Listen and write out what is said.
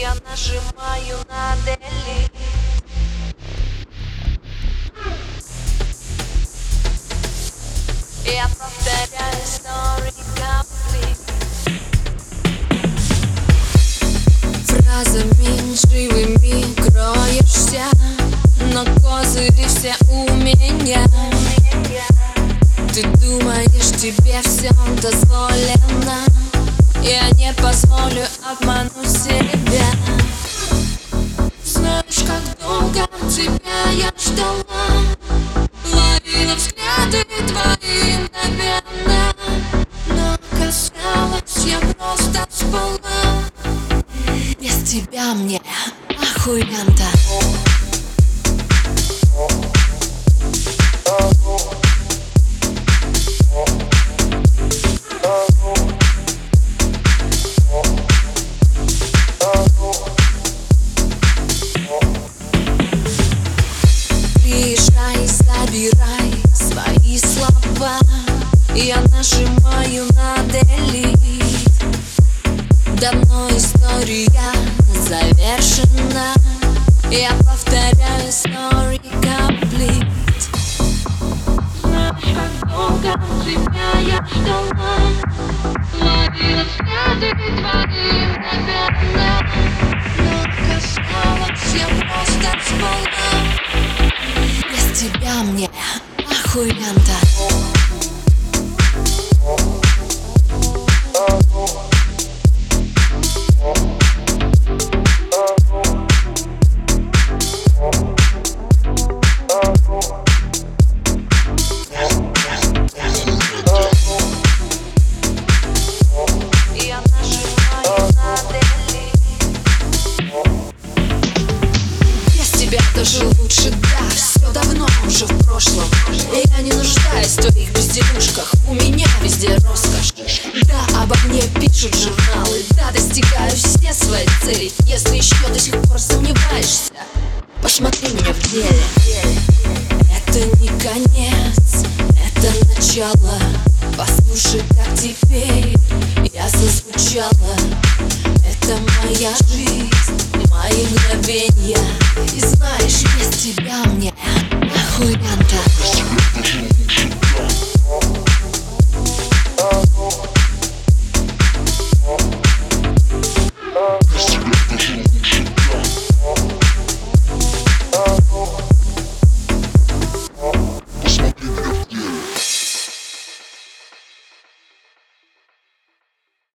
Я нажимаю на делит Я повторяю story complete Фразами живыми кроешься Но козыри все у меня. Ты думаешь, тебе все дозволено? Я не позволю обмануть себя мне охуенно свои слова. Я нажимаю на делит Давно история завершена. Я повторяю story complete. Знаешь, как долго тебя я ждала. Ловила взгляды твои мгновенно Но казалось, я просто спала без тебя мне охуенно даже лучше, да Все давно уже в прошлом. И я не нуждаюсь в твоих безделушках У меня везде роскошь. Да, обо мне пишут журналы Да, достигаю все свои цели Если еще до сих пор сомневаешься. Посмотри меня в деле. Это не конец Это начало. Послушай, как теперь я зазвучала. Это моя жизнь, мои мгновения. И знаешь, без тебя мне